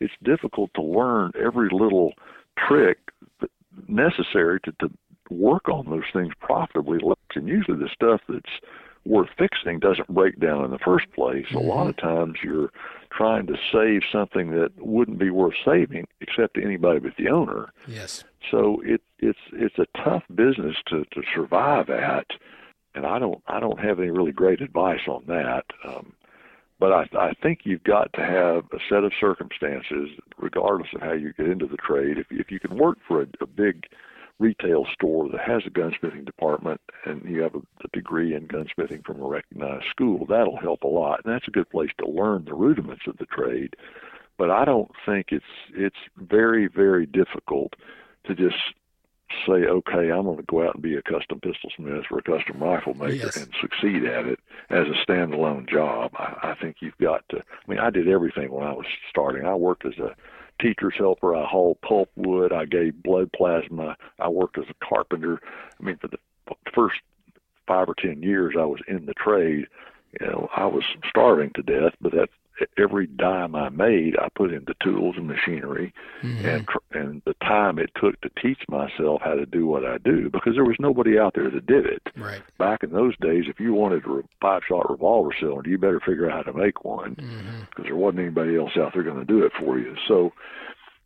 [SPEAKER 2] it's difficult to learn every little trick necessary to, to work on those things profitably. And usually, the stuff that's worth fixing doesn't break down in the first place. Mm-hmm. A lot of times, you're trying to save something that wouldn't be worth saving except to anybody but the owner.
[SPEAKER 1] Yes.
[SPEAKER 2] So it it's it's a tough business to to survive at, and I don't I don't have any really great advice on that. Um, but I I think you've got to have a set of circumstances, regardless of how you get into the trade. If if you can work for a, a big retail store that has a gunsmithing department and you have a, a degree in gunsmithing from a recognized school, that'll help a lot. And that's a good place to learn the rudiments of the trade. But I don't think it's it's very very difficult to just say, okay, I'm going to go out and be a custom pistol smith or a custom rifle maker yes. and succeed at it as a standalone job. I, I think you've got to. I mean, I did everything when I was starting. I worked as a teacher's helper. I hauled pulp wood. I gave blood plasma. I worked as a carpenter. I mean, for the first five or ten years I was in the trade, you know, I was starving to death, but that every dime I made, I put into tools and machinery, mm-hmm. and and the time it took to teach myself how to do what I do, because there was nobody out there that did it.
[SPEAKER 1] Right.
[SPEAKER 2] Back in those days, if you wanted a five-shot revolver cylinder, you better figure out how to make one, because mm-hmm. there wasn't anybody else out there going to do it for you. So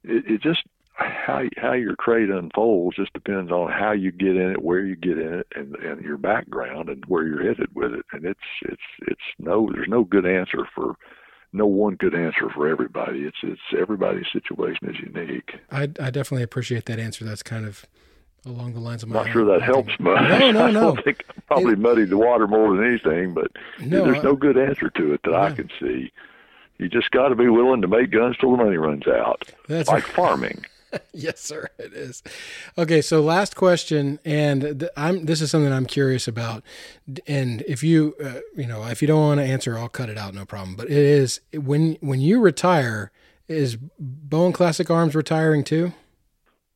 [SPEAKER 2] it, it just how how your trade unfolds just depends on how you get in it, where you get in it, and and your background and where you're headed with it. And it's it's it's no there's no good answer for no one good answer for everybody. It's it's everybody's situation is unique.
[SPEAKER 1] I I definitely appreciate that answer. That's kind of along the lines of
[SPEAKER 2] my. Not sure that helps much.
[SPEAKER 1] No, no, no. <laughs>
[SPEAKER 2] I think probably it, muddied the water more than anything, but no, there's no good answer to it that I can see. You just got to be willing to make guns till the money runs out. That's like farming. <laughs>
[SPEAKER 1] yes, sir, it is. Okay, so last question, and th- I'm this is something I'm curious about, and if you uh, you know if you don't want to answer, I'll cut it out, no problem. But it is when when you retire, is Bowen Classic Arms retiring too?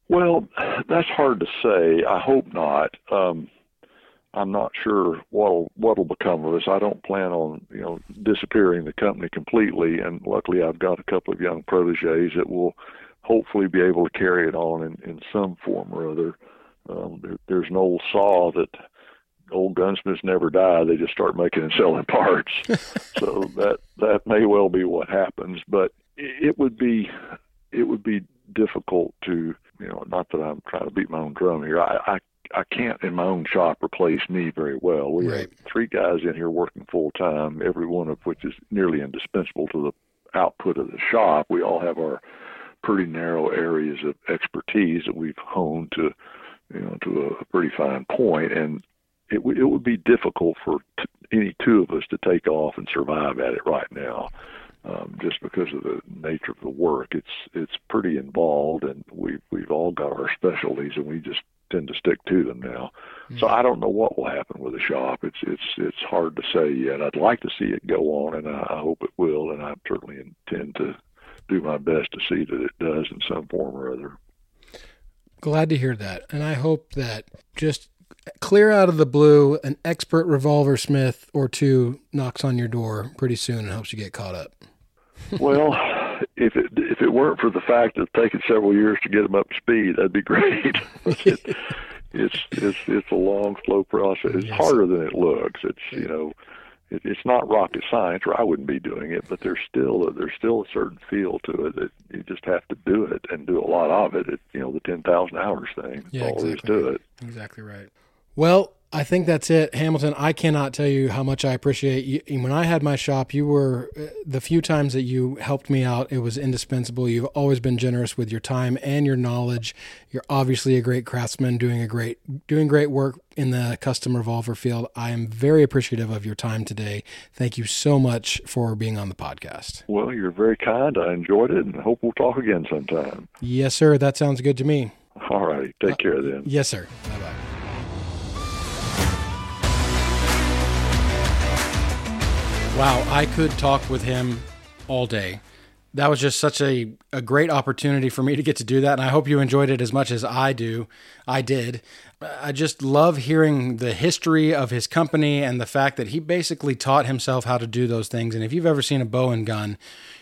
[SPEAKER 2] Well, that's hard to say. I hope not. Um, I'm not sure what'll what'll become of us. I don't plan on you know disappearing the company completely, and luckily I've got a couple of young proteges that will hopefully be able to carry it on in, in some form or other. Um, there, there's an old saw that old gunsmiths never die; they just start making and selling <laughs> parts. so that that may well be what happens, but it would be it would be difficult to you know not that I'm trying to beat my own drum here. I, I I can't in my own shop replace me very well. We right. have three guys in here working full time, every one of which is nearly indispensable to the output of the shop. We all have our pretty narrow areas of expertise that we've honed to, you know, to a pretty fine point, and it w- it would be difficult for t- any two of us to take off and survive at it right now. Um, just because of the nature of the work, it's it's pretty involved, and we've we've all got our specialties, and we just tend to stick to them now. Mm-hmm. So I don't know what will happen with the shop. It's it's it's hard to say yet. I'd like to see it go on, and I, I hope it will, and I certainly intend to do my best to see that it does in some form or other.
[SPEAKER 1] Glad to hear that, and I hope that just clear out of the blue, an expert revolver smith or two knocks on your door pretty soon and helps you get caught up. <laughs>
[SPEAKER 2] well, if it if it weren't for the fact that it's taken several years to get them up to speed, that'd be <laughs> great. it, it's it's it's a long, slow process. It's yes. harder than it looks. It's you know, it, it's not rocket science, or I wouldn't be doing it. But there's still a, there's still a certain feel to it that you just have to do it and do a lot of it. It you know the ten thousand hours thing.
[SPEAKER 1] Yeah,
[SPEAKER 2] all
[SPEAKER 1] exactly.
[SPEAKER 2] is to it.
[SPEAKER 1] Exactly right. Well, I think that's it, Hamilton. I cannot tell you how much I appreciate you. When I had my shop, you were uh, the few times that you helped me out. It was indispensable. You've always been generous with your time and your knowledge. You're obviously a great craftsman, doing a great doing great work in the custom revolver field. I am very appreciative of your time today. Thank you so much for being on the podcast.
[SPEAKER 2] Well, you're very kind. I enjoyed it, and hope we'll talk again sometime.
[SPEAKER 1] Yes, sir. That sounds good to me.
[SPEAKER 2] All right. Take uh, care then.
[SPEAKER 1] Yes, sir. Bye bye. Wow, I could talk with him all day. That was just such a, a great opportunity for me to get to do that. And I hope you enjoyed it as much as I do. I did. I just love hearing the history of his company and the fact that he basically taught himself how to do those things. And if you've ever seen a Bowen gun,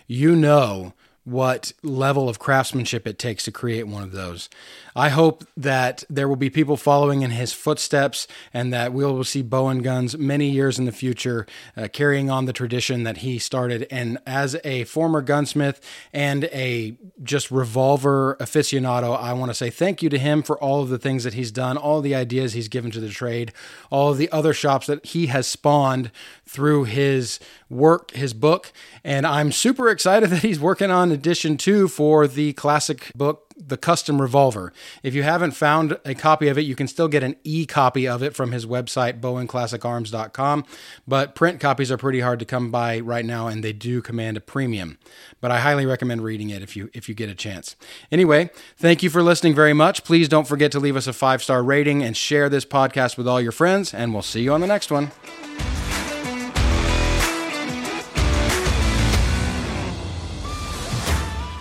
[SPEAKER 1] you know what level of craftsmanship it takes to create one of those. I hope that there will be people following in his footsteps and that we will see Bowen guns many years in the future uh, carrying on the tradition that he started. And as a former gunsmith and a just revolver aficionado, I want to say thank you to him for all of the things that he's done, all the ideas he's given to the trade, all of the other shops that he has spawned through his work, his book. And I'm super excited <laughs> that he's working on edition two for the classic book the custom revolver. If you haven't found a copy of it, you can still get an e copy of it from his website, bowenclassicarms.com. But print copies are pretty hard to come by right now, and they do command a premium. But I highly recommend reading it if you if you get a chance. Anyway, thank you for listening very much. Please don't forget to leave us a five star rating and share this podcast with all your friends. And we'll see you on the next one.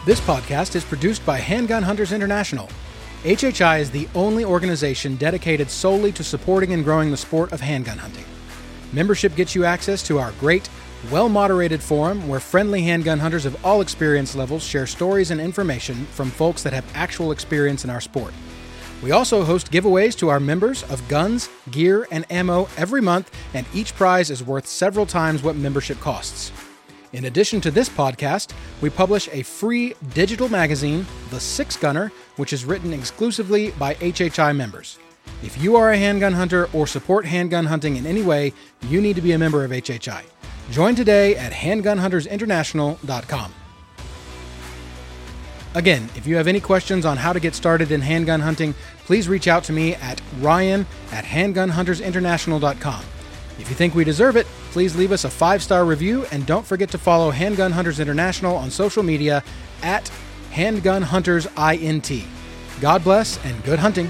[SPEAKER 1] This podcast is produced by Handgun Hunters International. HHI is the only organization dedicated solely to supporting and growing the sport of handgun hunting. Membership gets you access to our great, well moderated forum where friendly handgun hunters of all experience levels share stories and information from folks that have actual experience in our sport. We also host giveaways to our members of guns, gear, and ammo every month, and each prize is worth several times what membership costs. In addition to this podcast, we publish a free digital magazine, The Six Gunner, which is written exclusively by HHI members. If you are a handgun hunter or support handgun hunting in any way, you need to be a member of HHI. Join today at handgunhuntersinternational.com. Again, if you have any questions on how to get started in handgun hunting, please reach out to me at ryan at handgunhuntersinternational.com. If you think we deserve it, please leave us a five star review and don't forget to follow Handgun Hunters International on social media at Handgun Hunters INT. God bless and good hunting.